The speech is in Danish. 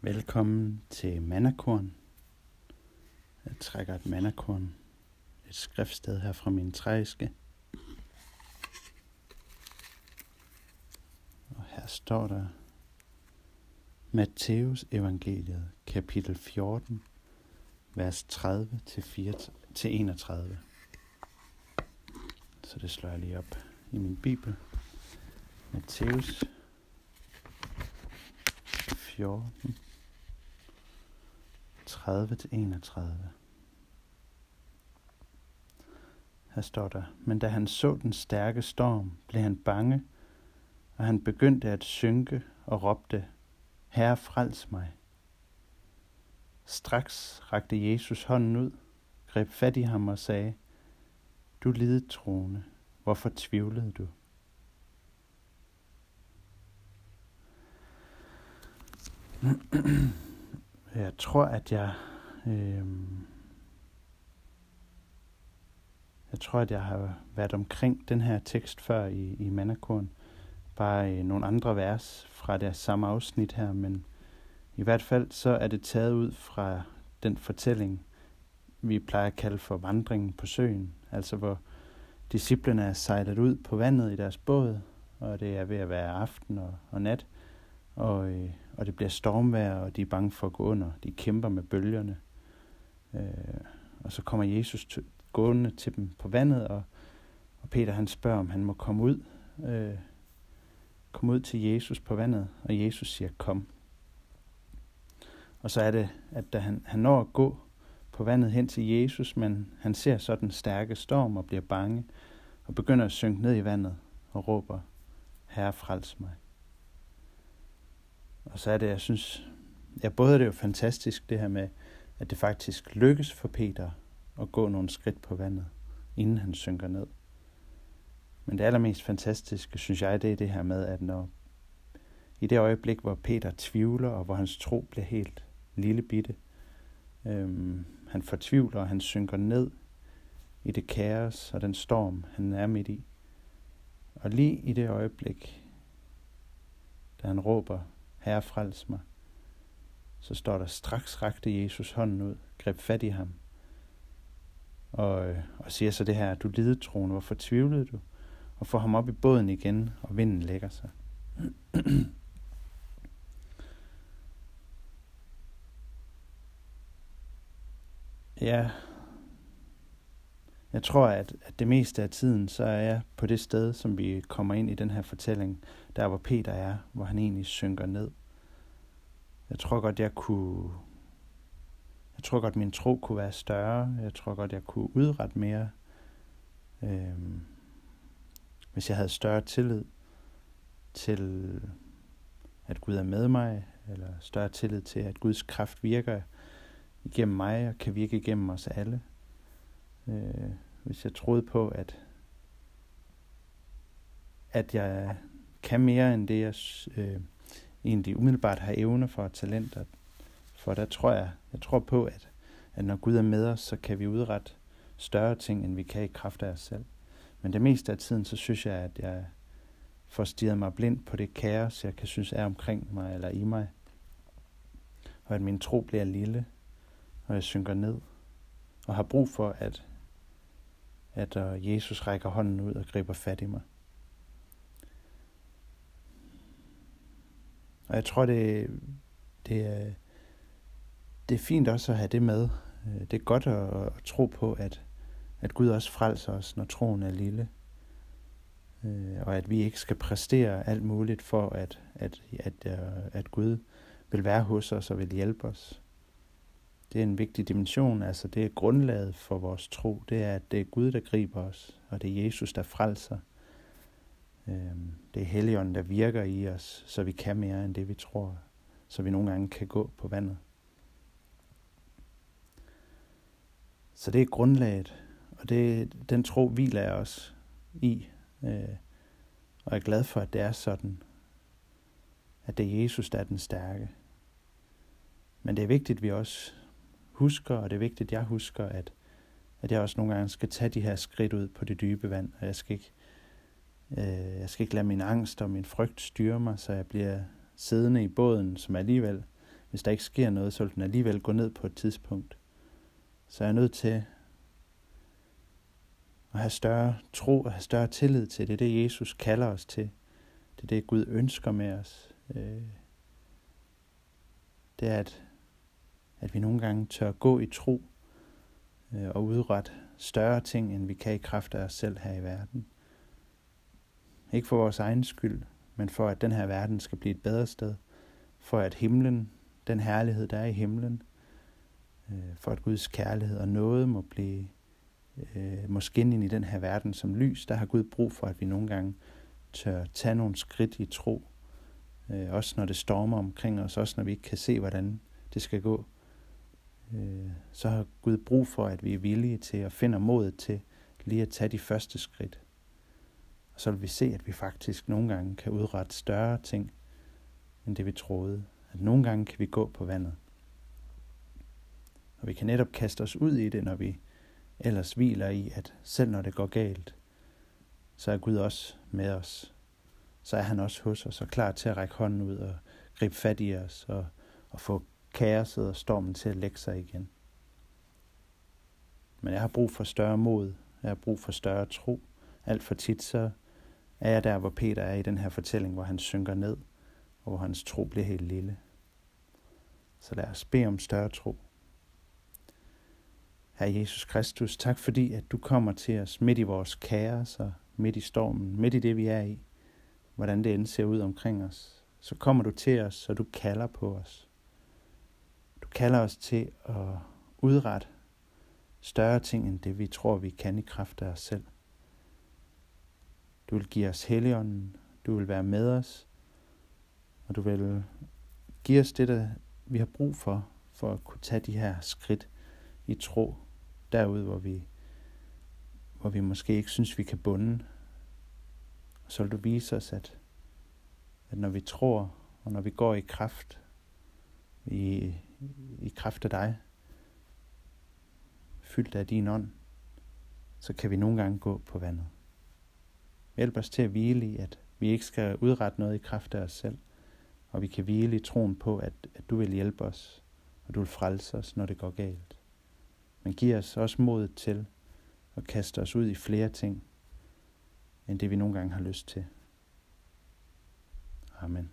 Velkommen til Mannakorn. Jeg trækker et mannakorn, et skriftsted her fra min træske. Og her står der Matteus evangeliet, kapitel 14, vers 30 til 31. Så det slår jeg lige op i min bibel. Matteus 14, 30 til 31. Her står der, men da han så den stærke storm, blev han bange, og han begyndte at synke og råbte, Herre, frels mig. Straks rakte Jesus hånden ud, greb fat i ham og sagde, Du lidet troende, hvorfor tvivlede du? Jeg tror, at jeg... Øh, jeg tror, at jeg har været omkring den her tekst før i, i Mannakorn. Bare i nogle andre vers fra det samme afsnit her, men i hvert fald så er det taget ud fra den fortælling, vi plejer at kalde for vandringen på søen. Altså hvor disciplene er sejlet ud på vandet i deres båd, og det er ved at være aften og, og nat, og, øh, og det bliver stormvejr, og de er bange for at gå under. De kæmper med bølgerne. Øh, og så kommer Jesus t- gående til dem på vandet, og, og Peter han spørger, om han må komme ud, øh, komme ud til Jesus på vandet, og Jesus siger, kom. Og så er det, at da han, han når at gå på vandet hen til Jesus, men han ser så den stærke storm og bliver bange, og begynder at synke ned i vandet og råber, Herre, frels mig. Og så er det, jeg synes, ja, både er det jo fantastisk det her med, at det faktisk lykkes for Peter at gå nogle skridt på vandet, inden han synker ned. Men det allermest fantastiske, synes jeg, det er det her med, at når i det øjeblik, hvor Peter tvivler, og hvor hans tro bliver helt lille bitte, øhm, han fortvivler, og han synker ned i det kaos og den storm, han er midt i. Og lige i det øjeblik, da han råber, Herre frels mig, så står der straks rakte Jesus hånden ud, greb fat i ham, og, øh, og siger så det her, du lidetroen, hvorfor tvivlede du? Og får ham op i båden igen, og vinden lægger sig. ja, jeg tror, at, at det meste af tiden, så er jeg på det sted, som vi kommer ind i den her fortælling, der hvor Peter er, hvor han egentlig synker ned. Jeg tror godt, jeg kunne... Jeg tror godt, min tro kunne være større. Jeg tror godt, jeg kunne udrette mere. Øhm, hvis jeg havde større tillid til, at Gud er med mig, eller større tillid til, at Guds kraft virker igennem mig og kan virke igennem os alle. Øh, hvis jeg troede på, at, at jeg kan mere end det, jeg øh, egentlig umiddelbart har evner for og talenter. For der tror jeg, jeg tror på, at, at når Gud er med os, så kan vi udrette større ting, end vi kan i kraft af os selv. Men det meste af tiden, så synes jeg, at jeg får stirret mig blind på det kaos, jeg kan synes er omkring mig eller i mig. Og at min tro bliver lille, og jeg synker ned. Og har brug for, at, at øh, Jesus rækker hånden ud og griber fat i mig. Og jeg tror, det, det, er, det er fint også at have det med. Øh, det er godt at, at tro på, at, at Gud også frelser os, når troen er lille. Øh, og at vi ikke skal præstere alt muligt for, at, at, at, at Gud vil være hos os og vil hjælpe os. Det er en vigtig dimension, altså det er grundlaget for vores tro, det er, at det er Gud, der griber os, og det er Jesus, der frelser. Øhm, det er Helligånden, der virker i os, så vi kan mere end det, vi tror, så vi nogle gange kan gå på vandet. Så det er grundlaget, og det, den tro hviler jeg også i, øh, og jeg er glad for, at det er sådan, at det er Jesus, der er den stærke. Men det er vigtigt, at vi også husker, og det er vigtigt, at jeg husker, at, at jeg også nogle gange skal tage de her skridt ud på det dybe vand, og jeg skal ikke Øh, jeg skal ikke lade min angst og min frygt styre mig, så jeg bliver siddende i båden, som alligevel hvis der ikke sker noget, så vil den alligevel gå ned på et tidspunkt. Så jeg er nødt til at have større tro og have større tillid til det. Det er det, Jesus kalder os til. Det er det, Gud ønsker med os. Øh, det er, at, at vi nogle gange tør gå i tro øh, og udrette større ting, end vi kan i kraft af os selv her i verden. Ikke for vores egen skyld, men for at den her verden skal blive et bedre sted. For at himlen, den herlighed, der er i himlen, øh, for at Guds kærlighed og noget må blive øh, må skinne ind i den her verden som lys, der har Gud brug for, at vi nogle gange tør tage nogle skridt i tro. Øh, også når det stormer omkring os, også når vi ikke kan se, hvordan det skal gå. Øh, så har Gud brug for, at vi er villige til at finde modet til lige at tage de første skridt. Og så vil vi se, at vi faktisk nogle gange kan udrette større ting, end det vi troede. At nogle gange kan vi gå på vandet. Og vi kan netop kaste os ud i det, når vi ellers hviler i, at selv når det går galt, så er Gud også med os. Så er han også hos os og klar til at række hånden ud og gribe fat i os og, og få kaoset og stormen til at lægge sig igen. Men jeg har brug for større mod. Jeg har brug for større tro. Alt for tit så er jeg der, hvor Peter er i den her fortælling, hvor han synker ned, og hvor hans tro bliver helt lille. Så lad os bede om større tro. Herre Jesus Kristus, tak fordi, at du kommer til os midt i vores kaos og midt i stormen, midt i det, vi er i, hvordan det end ser ud omkring os. Så kommer du til os, og du kalder på os. Kalder os til at udrette større ting, end det vi tror, vi kan i kraft af os selv. Du vil give os heligånden, du vil være med os, og du vil give os det, der vi har brug for, for at kunne tage de her skridt i tro, derud, hvor vi, hvor vi måske ikke synes, vi kan bunde. Og så vil du vise os, at, at når vi tror, og når vi går i kraft, i, i kraft af dig, fyldt af din ånd, så kan vi nogle gange gå på vandet. Hjælp os til at hvile i, at vi ikke skal udrette noget i kraft af os selv, og vi kan hvile i troen på, at, at du vil hjælpe os, og du vil frelse os, når det går galt. Men giv os også mod til at kaste os ud i flere ting, end det vi nogle gange har lyst til. Amen.